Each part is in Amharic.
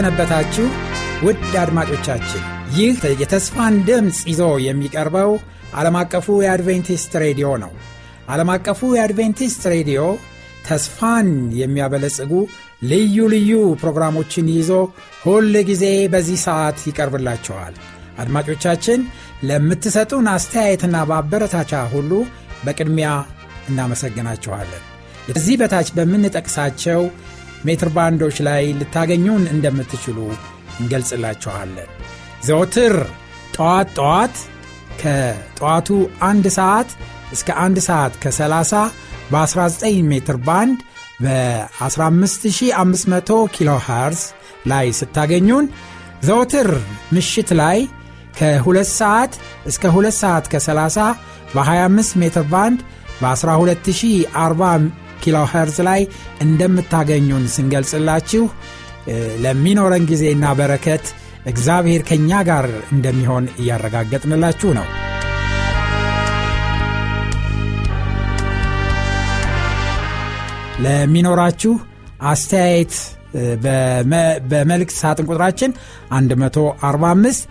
እንደምን ሰነበታችሁ ውድ አድማጮቻችን። ይህ የተስፋን ድምፅ ይዞ የሚቀርበው ዓለም አቀፉ የአድቬንቲስት ሬዲዮ ነው። ዓለም አቀፉ የአድቬንቲስት ሬዲዮ ተስፋን የሚያበለጽጉ ልዩ ልዩ ፕሮግራሞችን ይዞ ሁል ጊዜ በዚህ ሰዓት ይቀርብላችኋል። አድማጮቻችን ለምትሰጡን አስተያየትና በአበረታቻ ሁሉ በቅድሚያ እናመሰግናችኋለን። ከዚህ በታች በምንጠቅሳቸው ሜትር ባንዶች ላይ ልታገኙን እንደምትችሉ እንገልጽላችኋለን። ዘወትር ጠዋት ጠዋት ከጠዋቱ አንድ ሰዓት እስከ አንድ ሰዓት ከ30 በ19 ሜትር ባንድ በ15500 ኪሎ ላይ ስታገኙን ዘወትር ምሽት ላይ ከ2 ሰዓት እስከ 2 ሰዓት ከ30 በ25 ሜትር ባንድ በ12040 ኪሎ ኸርዝ ላይ እንደምታገኙን ስንገልጽላችሁ ለሚኖረን ጊዜና በረከት እግዚአብሔር ከእኛ ጋር እንደሚሆን እያረጋገጥንላችሁ ነው። ለሚኖራችሁ አስተያየት በመልእክት ሳጥን ቁጥራችን 145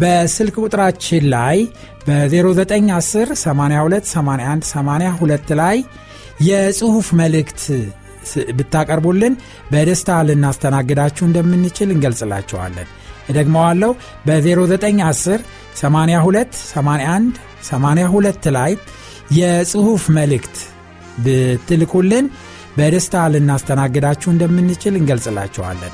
በስልክ ቁጥራችን ላይ በ0910 82 81 82 ላይ የጽሑፍ መልእክት ብታቀርቡልን በደስታ ልናስተናግዳችሁ እንደምንችል እንገልጽላችኋለን። እደግመዋለሁ። በ0910 82 81 82 ላይ የጽሑፍ መልእክት ብትልኩልን በደስታ ልናስተናግዳችሁ እንደምንችል እንገልጽላችኋለን።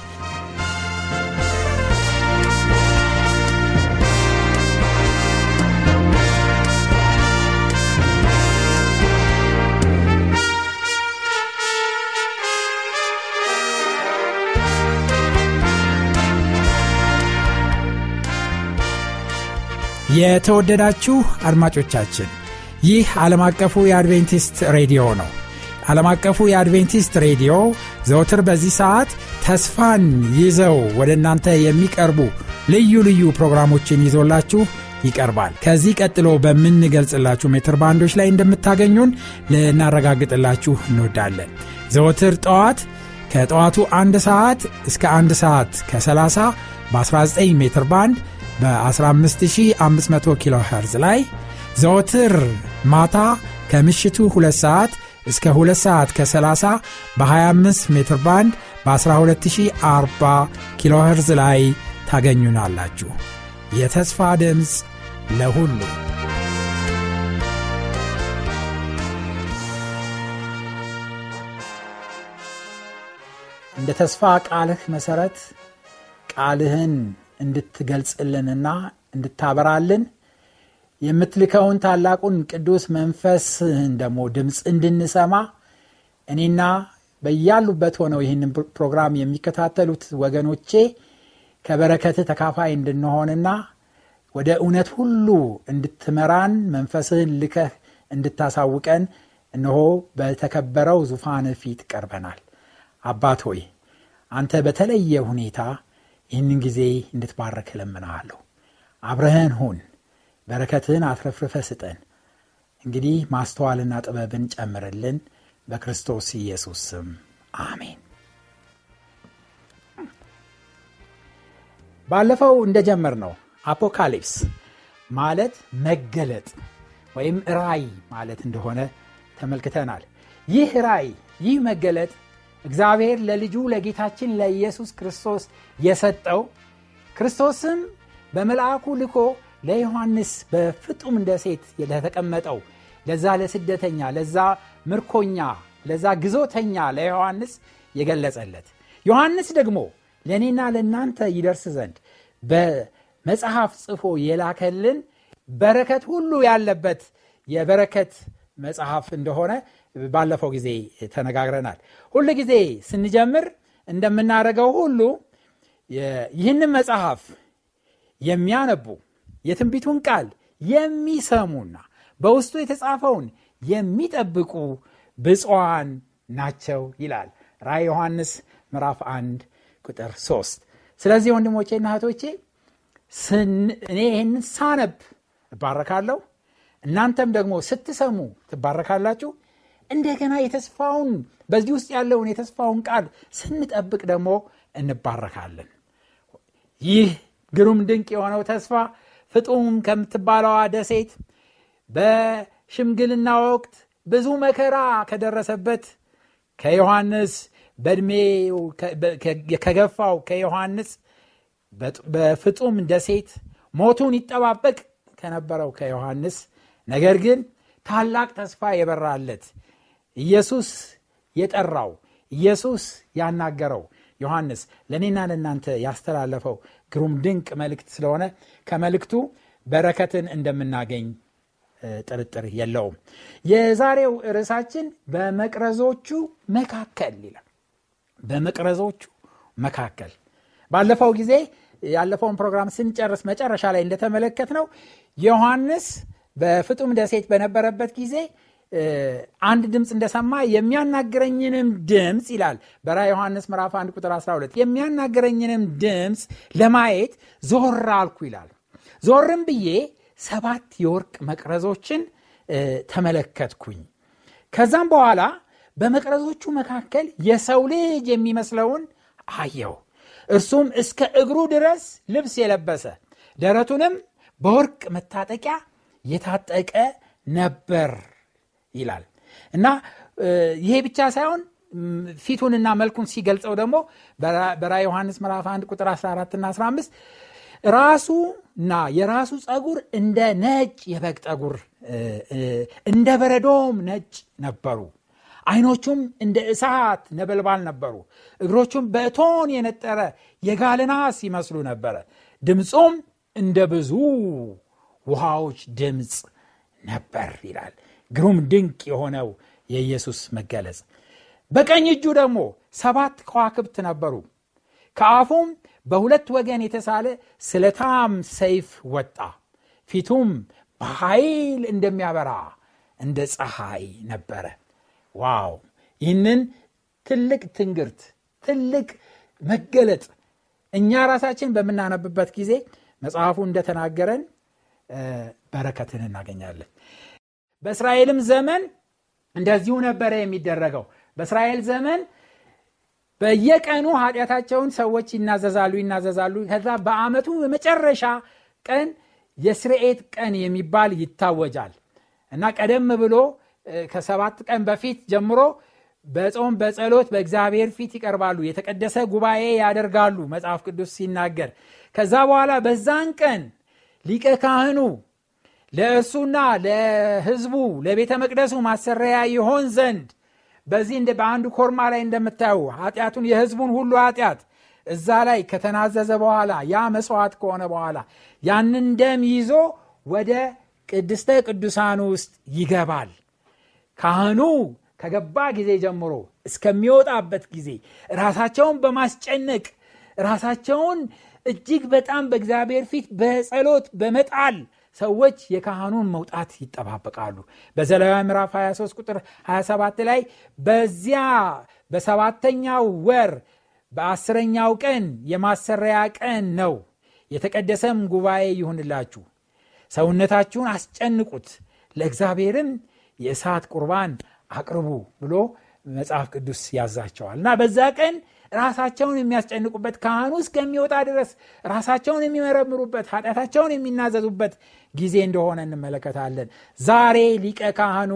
የተወደዳችሁ አድማጮቻችን ይህ ዓለም አቀፉ የአድቬንቲስት ሬዲዮ ነው። ዓለም አቀፉ የአድቬንቲስት ሬዲዮ ዘውትር በዚህ ሰዓት ተስፋን ይዘው ወደ እናንተ የሚቀርቡ ልዩ ልዩ ፕሮግራሞችን ይዞላችሁ ይቀርባል። ከዚህ ቀጥሎ በምንገልጽላችሁ ሜትር ባንዶች ላይ እንደምታገኙን ልናረጋግጥላችሁ እንወዳለን። ዘወትር ጠዋት ከጠዋቱ አንድ ሰዓት እስከ አንድ ሰዓት ከ30 በ19 ሜትር ባንድ በ15500 ኪሎ ሄርዝ ላይ ዘወትር ማታ ከምሽቱ 2 ሰዓት እስከ 2 ሰዓት ከ30 በ25 ሜትር ባንድ በ12040 ኪሎ ሄርዝ ላይ ታገኙናላችሁ። የተስፋ ድምፅ ለሁሉ እንደ ተስፋ ቃልህ መሠረት ቃልህን እንድትገልጽልንና እንድታበራልን የምትልከውን ታላቁን ቅዱስ መንፈስህን ደግሞ ድምፅ እንድንሰማ እኔና በያሉበት ሆነው ይህንን ፕሮግራም የሚከታተሉት ወገኖቼ ከበረከትህ ተካፋይ እንድንሆንና ወደ እውነት ሁሉ እንድትመራን መንፈስህን ልከህ እንድታሳውቀን እነሆ በተከበረው ዙፋን ፊት ቀርበናል። አባት ሆይ አንተ በተለየ ሁኔታ ይህንን ጊዜ እንድትባረክ እለምንሃለሁ። አብረህን ሁን፣ በረከትህን አትረፍርፈ ስጠን። እንግዲህ ማስተዋልና ጥበብን ጨምርልን፣ በክርስቶስ ኢየሱስ ስም አሜን። ባለፈው እንደጀመር ነው አፖካሊፕስ ማለት መገለጥ ወይም ራይ ማለት እንደሆነ ተመልክተናል። ይህ ራይ ይህ መገለጥ እግዚአብሔር ለልጁ ለጌታችን ለኢየሱስ ክርስቶስ የሰጠው ክርስቶስም በመልአኩ ልኮ ለዮሐንስ በፍጡም እንደ ሴት ለተቀመጠው ለዛ ለስደተኛ ለዛ ምርኮኛ ለዛ ግዞተኛ ለዮሐንስ የገለጸለት። ዮሐንስ ደግሞ ለእኔና ለእናንተ ይደርስ ዘንድ በመጽሐፍ ጽፎ የላከልን በረከት ሁሉ ያለበት የበረከት መጽሐፍ እንደሆነ ባለፈው ጊዜ ተነጋግረናል። ሁል ጊዜ ስንጀምር እንደምናደርገው ሁሉ ይህንን መጽሐፍ የሚያነቡ የትንቢቱን ቃል የሚሰሙና በውስጡ የተጻፈውን የሚጠብቁ ብፅዋን ናቸው ይላል ራ ዮሐንስ ምዕራፍ 1 ቁጥር 3 ስለዚህ ወንድሞቼና እህቶቼ እኔ ይህንን ሳነብ እባረካለሁ እናንተም ደግሞ ስትሰሙ ትባረካላችሁ እንደገና የተስፋውን በዚህ ውስጥ ያለውን የተስፋውን ቃል ስንጠብቅ ደግሞ እንባረካለን። ይህ ግሩም ድንቅ የሆነው ተስፋ ፍጡም ከምትባለዋ ደሴት በሽምግልና ወቅት ብዙ መከራ ከደረሰበት ከዮሐንስ በእድሜው ከገፋው ከዮሐንስ በፍጡም ደሴት ሞቱን ይጠባበቅ ከነበረው ከዮሐንስ። ነገር ግን ታላቅ ተስፋ የበራለት ኢየሱስ የጠራው ኢየሱስ ያናገረው። ዮሐንስ ለእኔና ለእናንተ ያስተላለፈው ግሩም ድንቅ መልእክት ስለሆነ ከመልእክቱ በረከትን እንደምናገኝ ጥርጥር የለውም። የዛሬው ርዕሳችን በመቅረዞቹ መካከል ይላል። በመቅረዞቹ መካከል ባለፈው ጊዜ ያለፈውን ፕሮግራም ስንጨርስ መጨረሻ ላይ እንደተመለከት ነው ዮሐንስ በፍጡም ደሴት በነበረበት ጊዜ አንድ ድምፅ እንደሰማ የሚያናግረኝንም ድምፅ ይላል። በራ ዮሐንስ ምዕራፍ 1 ቁጥር 12 የሚያናግረኝንም ድምፅ ለማየት ዞር አልኩ ይላል። ዞርም ብዬ ሰባት የወርቅ መቅረዞችን ተመለከትኩኝ። ከዛም በኋላ በመቅረዞቹ መካከል የሰው ልጅ የሚመስለውን አየው እርሱም እስከ እግሩ ድረስ ልብስ የለበሰ ደረቱንም በወርቅ መታጠቂያ የታጠቀ ነበር ይላል። እና ይሄ ብቻ ሳይሆን ፊቱንና መልኩን ሲገልጸው ደግሞ በራ ዮሐንስ ምዕራፍ 1 ቁጥር 14 እና 15 ራሱና የራሱ ጸጉር እንደ ነጭ የበግ ጠጉር እንደ በረዶም ነጭ ነበሩ። አይኖቹም እንደ እሳት ነበልባል ነበሩ። እግሮቹም በእቶን የነጠረ የጋልናስ ይመስሉ ነበረ። ድምፁም እንደ ብዙ ውሃዎች ድምፅ ነበር ይላል ግሩም ድንቅ የሆነው የኢየሱስ መገለጽ። በቀኝ እጁ ደግሞ ሰባት ከዋክብት ነበሩ። ከአፉም በሁለት ወገን የተሳለ ስለታም ሰይፍ ወጣ። ፊቱም በኃይል እንደሚያበራ እንደ ፀሐይ ነበረ። wow! ይህንን ትልቅ ትንግርት ትልቅ መገለጥ እኛ ራሳችን በምናነብበት ጊዜ መጽሐፉ እንደተናገረን በረከትን እናገኛለን በእስራኤልም ዘመን እንደዚሁ ነበረ የሚደረገው። በእስራኤል ዘመን በየቀኑ ኃጢአታቸውን ሰዎች ይናዘዛሉ ይናዘዛሉ። ከዛ በአመቱ የመጨረሻ ቀን የስርኤት ቀን የሚባል ይታወጃል። እና ቀደም ብሎ ከሰባት ቀን በፊት ጀምሮ በጾም በጸሎት በእግዚአብሔር ፊት ይቀርባሉ። የተቀደሰ ጉባኤ ያደርጋሉ መጽሐፍ ቅዱስ ሲናገር። ከዛ በኋላ በዛን ቀን ሊቀ ካህኑ ለእርሱና ለህዝቡ ለቤተ መቅደሱ ማሰረያ ይሆን ዘንድ። በዚህ በአንዱ ኮርማ ላይ እንደምታዩ ኃጢአቱን የህዝቡን ሁሉ ኃጢአት እዛ ላይ ከተናዘዘ በኋላ ያ መስዋዕት ከሆነ በኋላ ያንን ደም ይዞ ወደ ቅድስተ ቅዱሳኑ ውስጥ ይገባል። ካህኑ ከገባ ጊዜ ጀምሮ እስከሚወጣበት ጊዜ ራሳቸውን በማስጨነቅ ራሳቸውን እጅግ በጣም በእግዚአብሔር ፊት በጸሎት በመጣል ሰዎች የካህኑን መውጣት ይጠባበቃሉ። በዘሌዋውያን ምዕራፍ 23 ቁጥር 27 ላይ በዚያ በሰባተኛው ወር በአስረኛው ቀን የማሰሪያ ቀን ነው። የተቀደሰም ጉባኤ ይሁንላችሁ። ሰውነታችሁን አስጨንቁት። ለእግዚአብሔርም የእሳት ቁርባን አቅርቡ ብሎ መጽሐፍ ቅዱስ ያዛቸዋል። እና በዛ ቀን ራሳቸውን የሚያስጨንቁበት ካህኑ እስከሚወጣ ድረስ ራሳቸውን የሚመረምሩበት ኃጢአታቸውን የሚናዘዙበት ጊዜ እንደሆነ እንመለከታለን። ዛሬ ሊቀ ካህኑ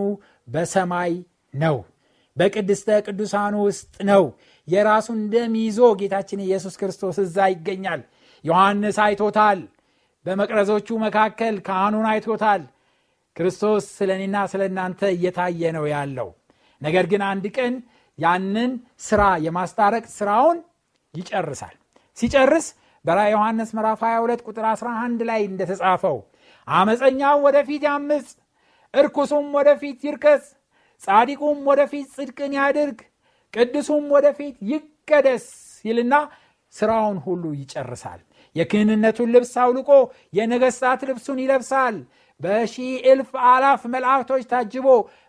በሰማይ ነው። በቅድስተ ቅዱሳኑ ውስጥ ነው። የራሱን ደም ይዞ ጌታችን ኢየሱስ ክርስቶስ እዛ ይገኛል። ዮሐንስ አይቶታል። በመቅረዞቹ መካከል ካህኑን አይቶታል። ክርስቶስ ስለ እኔና ስለ እናንተ እየታየ ነው ያለው። ነገር ግን አንድ ቀን ያንን ስራ የማስታረቅ ስራውን ይጨርሳል። ሲጨርስ በራ ዮሐንስ ምዕራፍ 22 ቁጥር 11 ላይ እንደተጻፈው አመፀኛው ወደፊት ያምፅ እርኩሱም ወደፊት ይርከስ ጻዲቁም ወደፊት ጽድቅን ያድርግ ቅዱሱም ወደፊት ይቀደስ ይልና ስራውን ሁሉ ይጨርሳል። የክህንነቱን ልብስ አውልቆ የነገሥታት ልብሱን ይለብሳል። በሺህ እልፍ አላፍ መላእክቶች ታጅቦ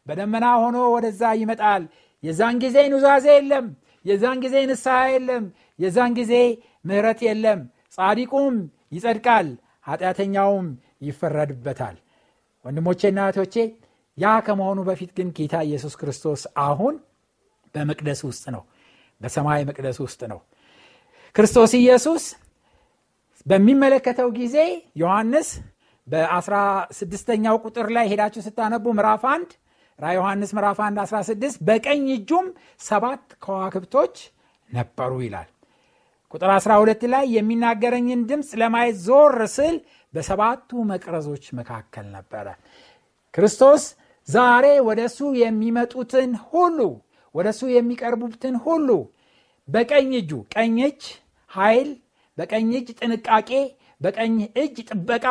በደመና ሆኖ ወደዛ ይመጣል። የዛን ጊዜ ኑዛዜ የለም የዛን ጊዜ ንስሐ የለም የዛን ጊዜ ምህረት የለም። ጻዲቁም ይጸድቃል ኃጢአተኛውም ይፈረድበታል። ወንድሞቼና እህቶቼ ያ ከመሆኑ በፊት ግን ጌታ ኢየሱስ ክርስቶስ አሁን በመቅደስ ውስጥ ነው በሰማይ መቅደስ ውስጥ ነው። ክርስቶስ ኢየሱስ በሚመለከተው ጊዜ ዮሐንስ በ16ኛው ቁጥር ላይ ሄዳችሁ ስታነቡ ምዕራፍ 1 ራ ዮሐንስ ምዕራፍ 1 16 በቀኝ እጁም ሰባት ከዋክብቶች ነበሩ ይላል። ቁጥር 12 ላይ የሚናገረኝን ድምፅ ለማየት ዞር ስል በሰባቱ መቅረዞች መካከል ነበረ። ክርስቶስ ዛሬ ወደ እሱ የሚመጡትን ሁሉ ወደ እሱ የሚቀርቡትን ሁሉ በቀኝ እጁ ቀኝ እጅ ኃይል በቀኝ እጅ ጥንቃቄ በቀኝ እጅ ጥበቃ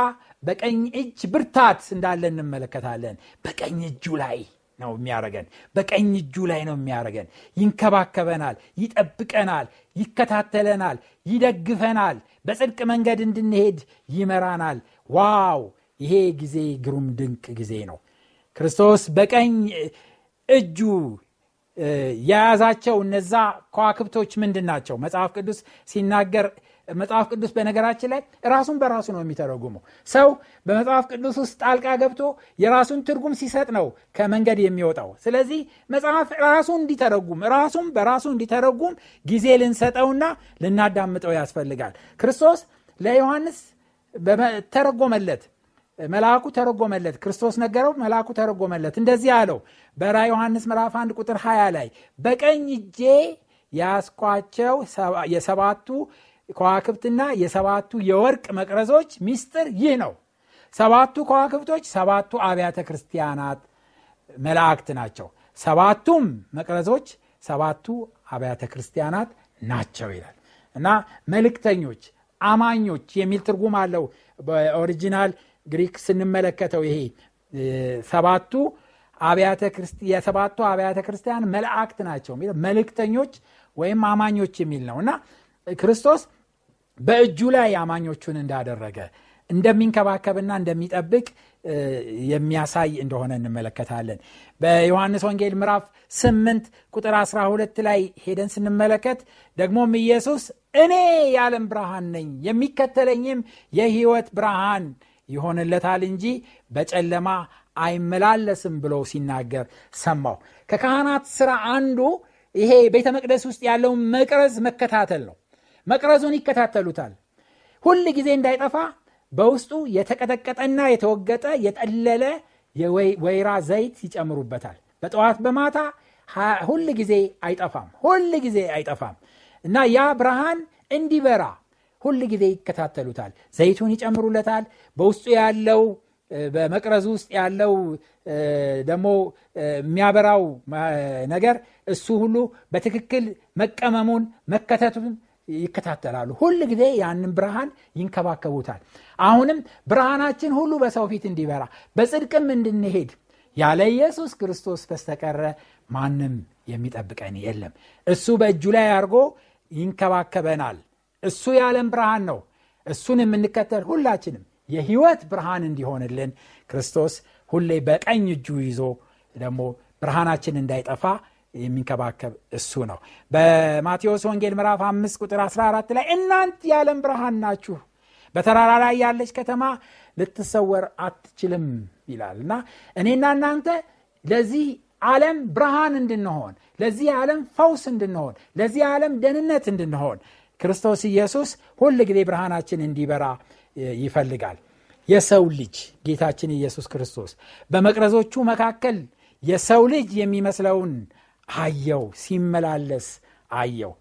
በቀኝ እጅ ብርታት እንዳለ እንመለከታለን። በቀኝ እጁ ላይ ነው የሚያረገን በቀኝ እጁ ላይ ነው የሚያረገን ይንከባከበናል ይጠብቀናል ይከታተለናል ይደግፈናል። በጽድቅ መንገድ እንድንሄድ ይመራናል። ዋው! ይሄ ጊዜ ግሩም ድንቅ ጊዜ ነው። ክርስቶስ በቀኝ እጁ የያዛቸው እነዛ ከዋክብቶች ምንድን ናቸው? መጽሐፍ ቅዱስ ሲናገር መጽሐፍ ቅዱስ በነገራችን ላይ ራሱን በራሱ ነው የሚተረጉመው። ሰው በመጽሐፍ ቅዱስ ውስጥ ጣልቃ ገብቶ የራሱን ትርጉም ሲሰጥ ነው ከመንገድ የሚወጣው። ስለዚህ መጽሐፍ ራሱ እንዲተረጉም ራሱም በራሱ እንዲተረጉም ጊዜ ልንሰጠውና ልናዳምጠው ያስፈልጋል። ክርስቶስ ለዮሐንስ ተረጎመለት መልአኩ ተረጎመለት ክርስቶስ ነገረው መልአኩ ተረጎመለት እንደዚህ አለው። በራ ዮሐንስ ምዕራፍ 1 ቁጥር 20 ላይ በቀኝ እጄ ያስኳቸው የሰባቱ ከዋክብትና የሰባቱ የወርቅ መቅረዞች ሚስጥር ይህ ነው። ሰባቱ ከዋክብቶች ሰባቱ አብያተ ክርስቲያናት መላእክት ናቸው። ሰባቱም መቅረዞች ሰባቱ አብያተ ክርስቲያናት ናቸው ይላል። እና መልእክተኞች አማኞች የሚል ትርጉም አለው። በኦሪጂናል ግሪክ ስንመለከተው ይሄ ሰባቱ የሰባቱ አብያተ ክርስቲያን መላእክት ናቸው መልእክተኞች ወይም አማኞች የሚል ነው። እና ክርስቶስ በእጁ ላይ አማኞቹን እንዳደረገ እንደሚንከባከብና እንደሚጠብቅ የሚያሳይ እንደሆነ እንመለከታለን። በዮሐንስ ወንጌል ምዕራፍ 8 ቁጥር 12 ላይ ሄደን ስንመለከት ደግሞም ኢየሱስ እኔ የዓለም ብርሃን ነኝ የሚከተለኝም የህይወት ብርሃን ይሆንለታል እንጂ በጨለማ አይመላለስም ብሎ ሲናገር ሰማው ከካህናት ስራ አንዱ ይሄ ቤተ መቅደስ ውስጥ ያለውን መቅረዝ መከታተል ነው መቅረዙን ይከታተሉታል። ሁል ጊዜ እንዳይጠፋ በውስጡ የተቀጠቀጠና የተወገጠ የጠለለ የወይራ ዘይት ይጨምሩበታል። በጠዋት በማታ ሁል ጊዜ አይጠፋም ሁል ጊዜ አይጠፋም። እና ያ ብርሃን እንዲበራ ሁል ጊዜ ይከታተሉታል። ዘይቱን ይጨምሩለታል። በውስጡ ያለው በመቅረዙ ውስጥ ያለው ደግሞ የሚያበራው ነገር እሱ ሁሉ በትክክል መቀመሙን መከተቱን ይከታተላሉ። ሁል ጊዜ ያንን ብርሃን ይንከባከቡታል። አሁንም ብርሃናችን ሁሉ በሰው ፊት እንዲበራ በጽድቅም እንድንሄድ ያለ ኢየሱስ ክርስቶስ በስተቀረ ማንም የሚጠብቀን የለም። እሱ በእጁ ላይ አድርጎ ይንከባከበናል። እሱ የዓለም ብርሃን ነው። እሱን የምንከተል ሁላችንም የህይወት ብርሃን እንዲሆንልን ክርስቶስ ሁሌ በቀኝ እጁ ይዞ ደግሞ ብርሃናችን እንዳይጠፋ የሚንከባከብ እሱ ነው። በማቴዎስ ወንጌል ምዕራፍ 5 ቁጥር 14 ላይ እናንት የዓለም ብርሃን ናችሁ በተራራ ላይ ያለች ከተማ ልትሰወር አትችልም ይላል። እና እኔና እናንተ ለዚህ ዓለም ብርሃን እንድንሆን ለዚህ ዓለም ፈውስ እንድንሆን ለዚህ ዓለም ደህንነት እንድንሆን ክርስቶስ ኢየሱስ ሁል ጊዜ ብርሃናችን እንዲበራ ይፈልጋል። የሰው ልጅ ጌታችን ኢየሱስ ክርስቶስ በመቅረዞቹ መካከል የሰው ልጅ የሚመስለውን አየው ሲመላለስ አየው።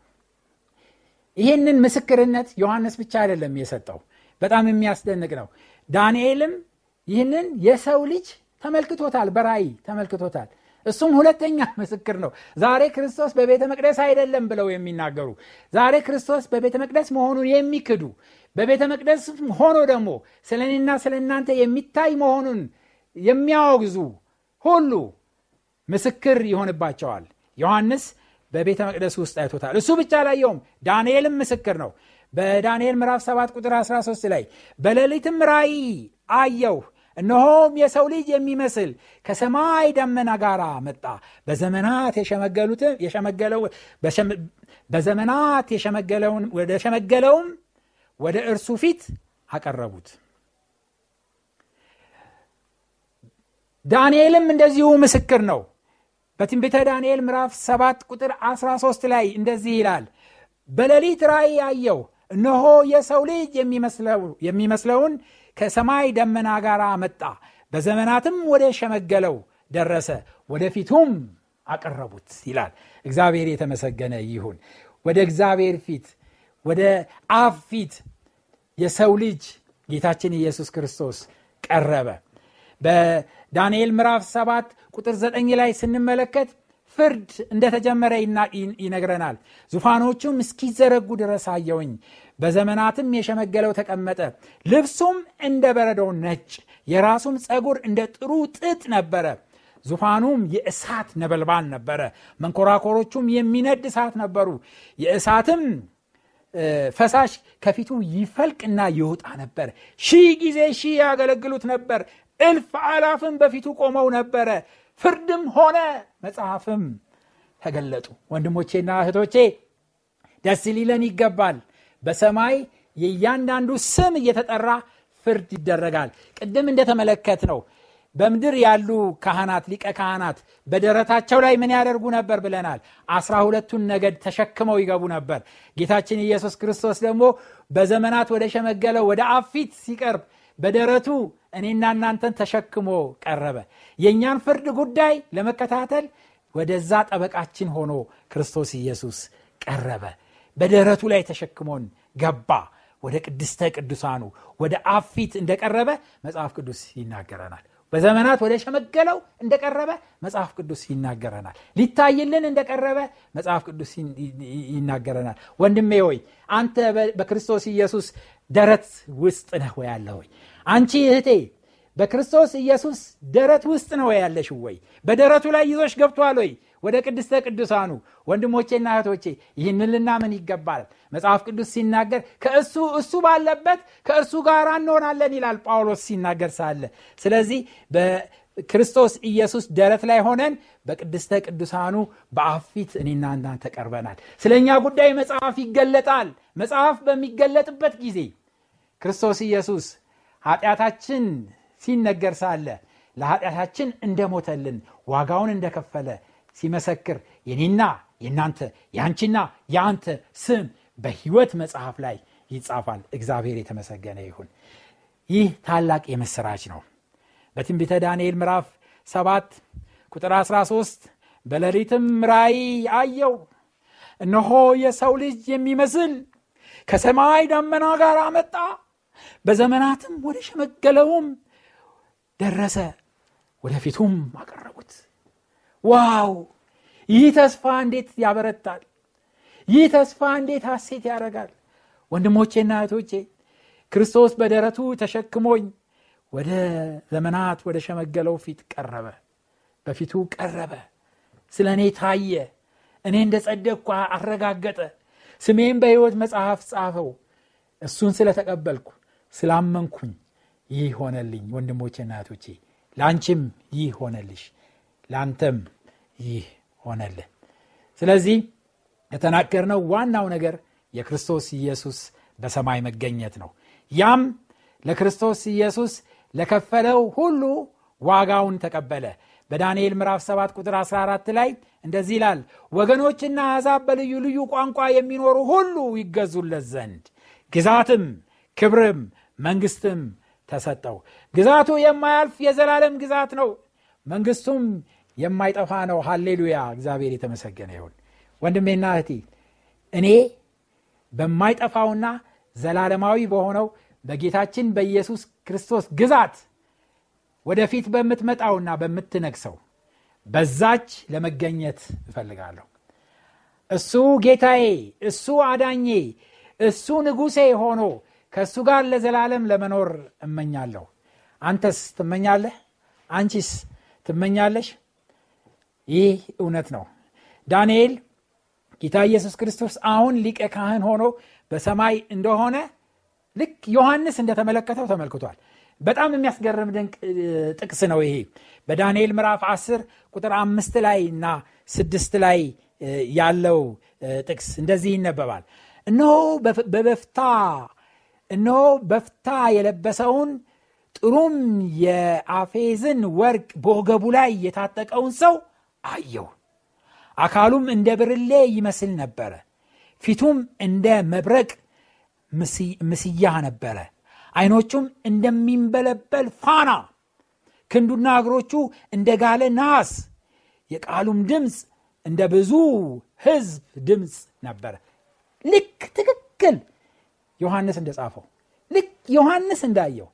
ይህንን ምስክርነት ዮሐንስ ብቻ አይደለም የሰጠው በጣም የሚያስደንቅ ነው። ዳንኤልም ይህንን የሰው ልጅ ተመልክቶታል በራይ ተመልክቶታል። እሱም ሁለተኛ ምስክር ነው። ዛሬ ክርስቶስ በቤተ መቅደስ አይደለም ብለው የሚናገሩ ዛሬ ክርስቶስ በቤተ መቅደስ መሆኑን የሚክዱ በቤተ መቅደስ ሆኖ ደግሞ ስለ እኔና ስለ እናንተ የሚታይ መሆኑን የሚያወግዙ ሁሉ ምስክር ይሆንባቸዋል። ዮሐንስ በቤተ መቅደስ ውስጥ አይቶታል። እሱ ብቻ አላየውም፣ ዳንኤልም ምስክር ነው። በዳንኤል ምዕራፍ 7 ቁጥር 13 ላይ በሌሊትም ራእይ አየሁ። እነሆም የሰው ልጅ የሚመስል ከሰማይ ደመና ጋር መጣ። በዘመናት በዘመናት ወደ ሸመገለውም ወደ እርሱ ፊት አቀረቡት። ዳንኤልም እንደዚሁ ምስክር ነው በትንቢተ ዳንኤል ምዕራፍ 7 ቁጥር 13 ላይ እንደዚህ ይላል። በሌሊት ራእይ አየው እነሆ የሰው ልጅ የሚመስለውን ከሰማይ ደመና ጋር መጣ በዘመናትም ወደ ሸመገለው ደረሰ ወደፊቱም አቀረቡት ይላል። እግዚአብሔር የተመሰገነ ይሁን። ወደ እግዚአብሔር ፊት ወደ አብ ፊት የሰው ልጅ ጌታችን ኢየሱስ ክርስቶስ ቀረበ በዳንኤል ምዕራፍ 7 ቁጥር 9 ላይ ስንመለከት ፍርድ እንደተጀመረ ይነግረናል። ዙፋኖቹም እስኪዘረጉ ድረስ አየውኝ በዘመናትም የሸመገለው ተቀመጠ። ልብሱም እንደ በረዶው ነጭ የራሱም ፀጉር እንደ ጥሩ ጥጥ ነበረ። ዙፋኑም የእሳት ነበልባል ነበረ። መንኮራኮሮቹም የሚነድ እሳት ነበሩ። የእሳትም ፈሳሽ ከፊቱ ይፈልቅና ይወጣ ነበር። ሺህ ጊዜ ሺህ ያገለግሉት ነበር እልፍ አላፍም በፊቱ ቆመው ነበረ። ፍርድም ሆነ። መጽሐፍም ተገለጡ። ወንድሞቼና እህቶቼ ደስ ሊለን ይገባል። በሰማይ የእያንዳንዱ ስም እየተጠራ ፍርድ ይደረጋል። ቅድም እንደተመለከት ነው በምድር ያሉ ካህናት ሊቀ ካህናት በደረታቸው ላይ ምን ያደርጉ ነበር ብለናል? አስራ ሁለቱን ነገድ ተሸክመው ይገቡ ነበር። ጌታችን ኢየሱስ ክርስቶስ ደግሞ በዘመናት ወደ ሸመገለው ወደ አፊት ሲቀርብ በደረቱ እኔና እናንተን ተሸክሞ ቀረበ። የእኛን ፍርድ ጉዳይ ለመከታተል ወደዛ ጠበቃችን ሆኖ ክርስቶስ ኢየሱስ ቀረበ። በደረቱ ላይ ተሸክሞን ገባ። ወደ ቅድስተ ቅዱሳኑ ወደ አፊት እንደቀረበ መጽሐፍ ቅዱስ ይናገረናል። በዘመናት ወደ ሸመገለው እንደቀረበ መጽሐፍ ቅዱስ ይናገረናል። ሊታይልን እንደቀረበ መጽሐፍ ቅዱስ ይናገረናል። ወንድሜ ሆይ አንተ በክርስቶስ ኢየሱስ ደረት ውስጥ ነህ ወይ ያለ ሆይ አንቺ እህቴ በክርስቶስ ኢየሱስ ደረት ውስጥ ነው ያለሽ ወይ? በደረቱ ላይ ይዞሽ ገብቷል ወይ? ወደ ቅድስተ ቅዱሳኑ። ወንድሞቼና እህቶቼ ይህንን ልናምን ይገባል። መጽሐፍ ቅዱስ ሲናገር ከእሱ እሱ ባለበት ከእርሱ ጋር እንሆናለን ይላል ጳውሎስ ሲናገር ሳለ። ስለዚህ በክርስቶስ ኢየሱስ ደረት ላይ ሆነን በቅድስተ ቅዱሳኑ በአፊት እኔና እናንተ ስለ እኛ ጉዳይ መጽሐፍ ይገለጣል። መጽሐፍ በሚገለጥበት ጊዜ ክርስቶስ ኢየሱስ ኃጢአታችን ሲነገር ሳለ ለኃጢአታችን እንደሞተልን ዋጋውን እንደከፈለ ሲመሰክር የኔና የእናንተ የአንቺና የአንተ ስም በህይወት መጽሐፍ ላይ ይጻፋል። እግዚአብሔር የተመሰገነ ይሁን። ይህ ታላቅ የምስራች ነው። በትንቢተ ዳንኤል ምዕራፍ 7 ቁጥር 13 በሌሊትም ራይ አየው እነሆ የሰው ልጅ የሚመስል ከሰማይ ደመና ጋር አመጣ በዘመናትም ወደ ሸመገለውም ደረሰ ወደፊቱም አቀረቡት። ዋው! ይህ ተስፋ እንዴት ያበረታል! ይህ ተስፋ እንዴት ሐሴት ያደርጋል! ወንድሞቼና እህቶቼ ክርስቶስ በደረቱ ተሸክሞኝ ወደ ዘመናት ወደ ሸመገለው ፊት ቀረበ በፊቱ ቀረበ ስለ እኔ ታየ እኔ እንደ ጸደቅኳ አረጋገጠ ስሜም በሕይወት መጽሐፍ ጻፈው እሱን ስለተቀበልኩ ስላመንኩኝ ይህ ሆነልኝ ወንድሞቼና እህቶቼ። ለአንቺም ይህ ሆነልሽ ለአንተም ይህ ሆነልህ። ስለዚህ የተናገርነው ዋናው ነገር የክርስቶስ ኢየሱስ በሰማይ መገኘት ነው። ያም ለክርስቶስ ኢየሱስ ለከፈለው ሁሉ ዋጋውን ተቀበለ። በዳንኤል ምዕራፍ 7 ቁጥር 14 ላይ እንደዚህ ይላል ወገኖችና አሕዛብ በልዩ ልዩ ቋንቋ የሚኖሩ ሁሉ ይገዙለት ዘንድ ግዛትም ክብርም መንግስትም ተሰጠው። ግዛቱ የማያልፍ የዘላለም ግዛት ነው። መንግስቱም የማይጠፋ ነው። ሃሌሉያ! እግዚአብሔር የተመሰገነ ይሁን። ወንድሜና እህቴ እኔ በማይጠፋውና ዘላለማዊ በሆነው በጌታችን በኢየሱስ ክርስቶስ ግዛት ወደፊት በምትመጣውና በምትነግሰው በዛች ለመገኘት እፈልጋለሁ። እሱ ጌታዬ እሱ አዳኜ እሱ ንጉሴ ሆኖ ከእሱ ጋር ለዘላለም ለመኖር እመኛለሁ። አንተስ ትመኛለህ? አንቺስ ትመኛለሽ? ይህ እውነት ነው። ዳንኤል ጌታ ኢየሱስ ክርስቶስ አሁን ሊቀ ካህን ሆኖ በሰማይ እንደሆነ ልክ ዮሐንስ እንደተመለከተው ተመልክቷል። በጣም የሚያስገርም ድንቅ ጥቅስ ነው ይሄ። በዳንኤል ምዕራፍ 10 ቁጥር አምስት ላይ እና ስድስት ላይ ያለው ጥቅስ እንደዚህ ይነበባል። እነሆ በበፍታ እነሆ በፍታ የለበሰውን ጥሩም የአፌዝን ወርቅ በወገቡ ላይ የታጠቀውን ሰው አየው አካሉም እንደ ብርሌ ይመስል ነበረ ፊቱም እንደ መብረቅ ምስያ ነበረ አይኖቹም እንደሚንበለበል ፋና ክንዱና እግሮቹ እንደ ጋለ ናስ የቃሉም ድምፅ እንደ ብዙ ህዝብ ድምፅ ነበረ። ልክ ትክክል ዮሐንስ እንደጻፈው። ልክ ዮሐንስ እንዳየው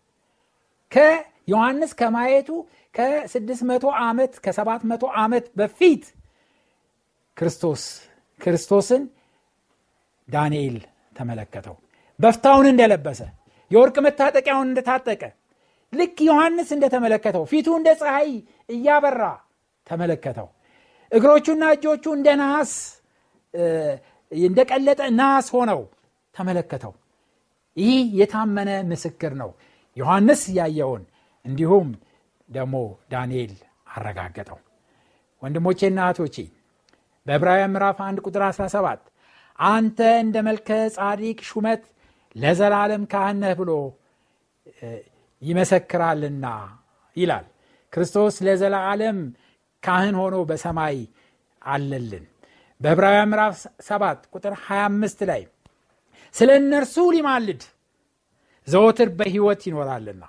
ከዮሐንስ ከማየቱ ከ600 ዓመት ከ700 ዓመት በፊት ክርስቶስ ክርስቶስን ዳንኤል ተመለከተው። በፍታውን እንደለበሰ የወርቅ መታጠቂያውን እንደታጠቀ ልክ ዮሐንስ እንደተመለከተው ፊቱ እንደ ፀሐይ እያበራ ተመለከተው። እግሮቹና እጆቹ እንደ ናስ እንደቀለጠ ናስ ሆነው ተመለከተው ይህ የታመነ ምስክር ነው። ዮሐንስ ያየውን እንዲሁም ደግሞ ዳንኤል አረጋገጠው። ወንድሞቼና እህቶቼ በዕብራውያን ምዕራፍ 1 ቁጥር 17 አንተ እንደ መልከ ጻዲቅ ሹመት ለዘላለም ካህነህ ብሎ ይመሰክራልና ይላል። ክርስቶስ ለዘላለም ካህን ሆኖ በሰማይ አለልን። በዕብራውያን ምዕራፍ 7 ቁጥር 25 ላይ ስለ እነርሱ ሊማልድ ዘወትር በሕይወት ይኖራልና።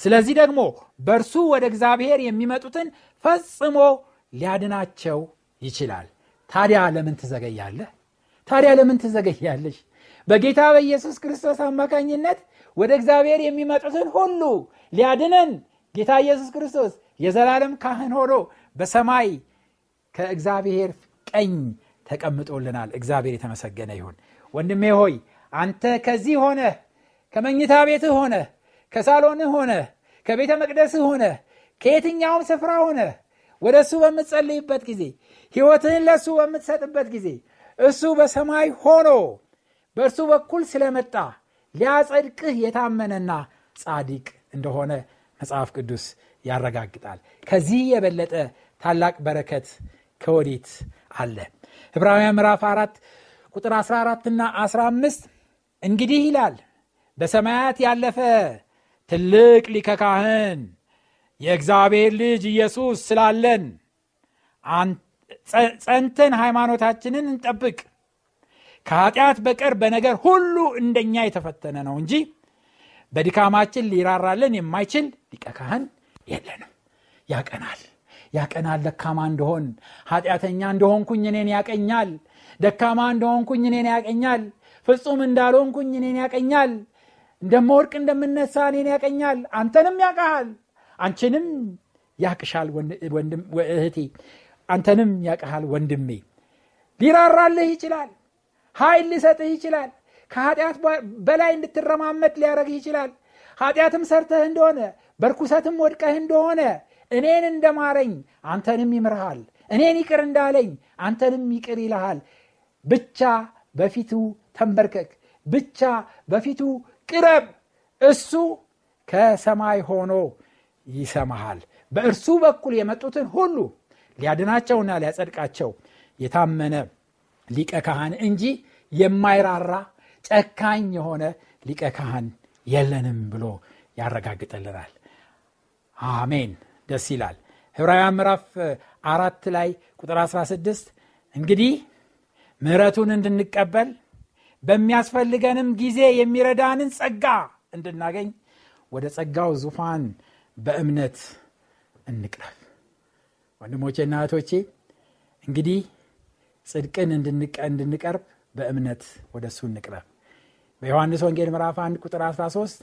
ስለዚህ ደግሞ በእርሱ ወደ እግዚአብሔር የሚመጡትን ፈጽሞ ሊያድናቸው ይችላል። ታዲያ ለምን ትዘገያለህ? ታዲያ ለምን ትዘገያለሽ? በጌታ በኢየሱስ ክርስቶስ አማካኝነት ወደ እግዚአብሔር የሚመጡትን ሁሉ ሊያድነን ጌታ ኢየሱስ ክርስቶስ የዘላለም ካህን ሆኖ በሰማይ ከእግዚአብሔር ቀኝ ተቀምጦልናል። እግዚአብሔር የተመሰገነ ይሁን ወንድሜ ሆይ አንተ ከዚህ ሆነ ከመኝታ ቤትህ ሆነ ከሳሎንህ ሆነ ከቤተ መቅደስህ ሆነ ከየትኛውም ስፍራ ሆነ ወደ እሱ በምትጸልይበት ጊዜ ሕይወትህን ለእሱ በምትሰጥበት ጊዜ እሱ በሰማይ ሆኖ በእርሱ በኩል ስለመጣ ሊያጸድቅህ የታመነና ጻዲቅ እንደሆነ መጽሐፍ ቅዱስ ያረጋግጣል። ከዚህ የበለጠ ታላቅ በረከት ከወዴት አለ? ዕብራውያን ምዕራፍ 4 ቁጥር 14 እና 15 እንግዲህ ይላል በሰማያት ያለፈ ትልቅ ሊከ ካህን የእግዚአብሔር ልጅ ኢየሱስ ስላለን ጸንተን ሃይማኖታችንን እንጠብቅ። ከኃጢአት በቀር በነገር ሁሉ እንደኛ የተፈተነ ነው እንጂ በድካማችን ሊራራልን የማይችል ሊቀ ካህን የለንም። ያቀናል ያቀናል። ደካማ እንደሆን ኃጢአተኛ እንደሆንኩኝ እኔን ያቀኛል ደካማ እንደሆንኩኝ እኔን ያቀኛል። ፍጹም እንዳልሆንኩኝ እኔን ያቀኛል። እንደመወርቅ እንደምነሳ እኔን ያቀኛል። አንተንም ያቀሃል አንቺንም ያቅሻል እህቴ። አንተንም ያቀሃል ወንድሜ። ሊራራልህ ይችላል። ኃይል ሊሰጥህ ይችላል። ከኃጢአት በላይ እንድትረማመድ ሊያደረግህ ይችላል። ኃጢአትም ሰርተህ እንደሆነ በርኩሰትም ወድቀህ እንደሆነ እኔን እንደማረኝ አንተንም ይምርሃል። እኔን ይቅር እንዳለኝ አንተንም ይቅር ይልሃል ብቻ በፊቱ ተንበርከክ ብቻ በፊቱ ቅረብ። እሱ ከሰማይ ሆኖ ይሰማሃል። በእርሱ በኩል የመጡትን ሁሉ ሊያድናቸውና ሊያጸድቃቸው የታመነ ሊቀ ካህን እንጂ የማይራራ ጨካኝ የሆነ ሊቀ ካህን የለንም ብሎ ያረጋግጥልናል። አሜን። ደስ ይላል። ህብራውያን ምዕራፍ አራት ላይ ቁጥር 16 እንግዲህ ምህረቱን እንድንቀበል በሚያስፈልገንም ጊዜ የሚረዳንን ጸጋ እንድናገኝ ወደ ጸጋው ዙፋን በእምነት እንቅረብ። ወንድሞቼና እህቶቼ እንግዲህ ጽድቅን እንድንቀርብ በእምነት ወደ እሱ እንቅረብ። በዮሐንስ ወንጌል ምዕራፍ 1 ቁጥር 13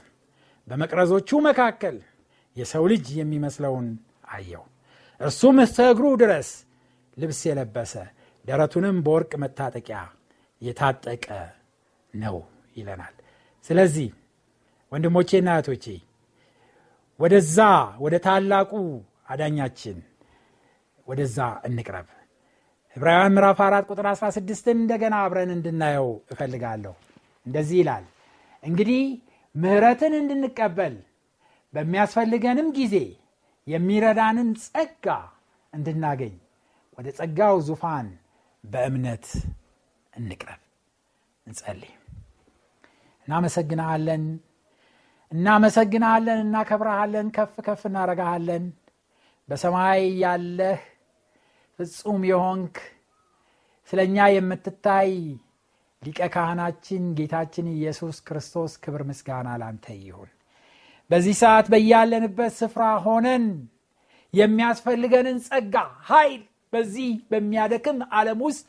በመቅረዞቹ መካከል የሰው ልጅ የሚመስለውን አየው እርሱም እስተ እግሩ ድረስ ልብስ የለበሰ ደረቱንም በወርቅ መታጠቂያ የታጠቀ ነው ይለናል። ስለዚህ ወንድሞቼና እህቶቼ ወደዛ ወደ ታላቁ አዳኛችን ወደዛ እንቅረብ። ዕብራውያን ምዕራፍ 4 ቁጥር 16 እንደገና አብረን እንድናየው እፈልጋለሁ። እንደዚህ ይላል እንግዲህ ምህረትን እንድንቀበል በሚያስፈልገንም ጊዜ የሚረዳንን ጸጋ እንድናገኝ ወደ ጸጋው ዙፋን በእምነት እንቅረብ እንጸልይ። እናመሰግናለን እናመሰግናለን እናከብረሃለን ከፍ ከፍ እናረጋሃለን በሰማይ ያለህ ፍጹም የሆንክ ስለ እኛ የምትታይ ሊቀ ካህናችን ጌታችን ኢየሱስ ክርስቶስ ክብር ምስጋና ላንተ ይሁን። በዚህ ሰዓት በያለንበት ስፍራ ሆነን የሚያስፈልገንን ጸጋ ኃይል በዚህ በሚያደክም ዓለም ውስጥ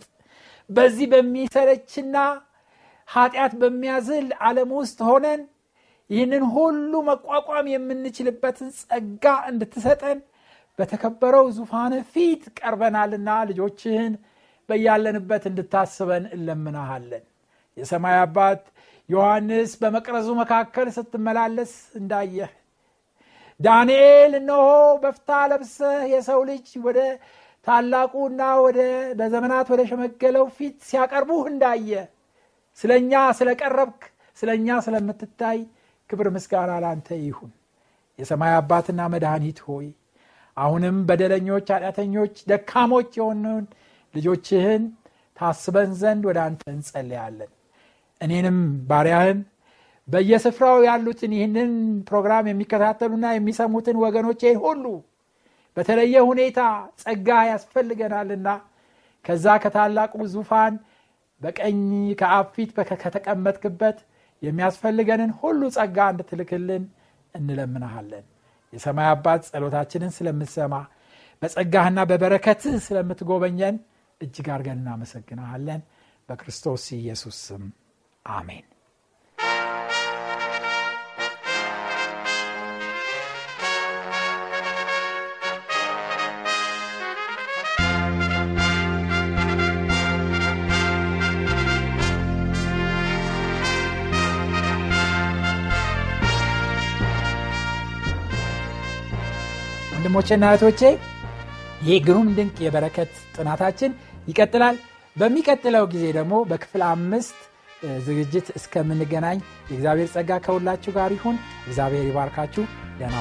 በዚህ በሚሰለችና ኃጢአት በሚያዝል ዓለም ውስጥ ሆነን ይህንን ሁሉ መቋቋም የምንችልበትን ጸጋ እንድትሰጠን በተከበረው ዙፋን ፊት ቀርበናልና ልጆችህን በያለንበት እንድታስበን እለምናሃለን የሰማይ አባት ዮሐንስ በመቅረዙ መካከል ስትመላለስ እንዳየህ ዳንኤል እነሆ በፍታ ለብሰህ የሰው ልጅ ወደ ታላቁና ወደ በዘመናት ወደ ሸመገለው ፊት ሲያቀርቡህ እንዳየ ስለ እኛ ስለቀረብክ ስለ እኛ ስለምትታይ ክብር ምስጋና ላንተ ይሁን። የሰማይ አባትና መድኃኒት ሆይ አሁንም በደለኞች ኃጢአተኞች ደካሞች የሆነውን ልጆችህን ታስበን ዘንድ ወደ አንተ እንጸልያለን። እኔንም ባሪያህን በየስፍራው ያሉትን ይህንን ፕሮግራም የሚከታተሉና የሚሰሙትን ወገኖቼን ሁሉ በተለየ ሁኔታ ጸጋ ያስፈልገናልና። ከዛ ከታላቁ ዙፋን በቀኝ ከአብ ፊት ከተቀመጥክበት የሚያስፈልገንን ሁሉ ጸጋ እንድትልክልን እንለምናሃለን የሰማይ አባት ጸሎታችንን ስለምትሰማ በጸጋህና በበረከትህ ስለምትጎበኘን እጅግ አርገን እናመሰግናሃለን በክርስቶስ ኢየሱስ ስም አሜን ወንድሞቼና እህቶቼ ይህ ግሩም ድንቅ የበረከት ጥናታችን ይቀጥላል። በሚቀጥለው ጊዜ ደግሞ በክፍል አምስት ዝግጅት እስከምንገናኝ የእግዚአብሔር ጸጋ ከሁላችሁ ጋር ይሁን። እግዚአብሔር ይባርካችሁ። ደህና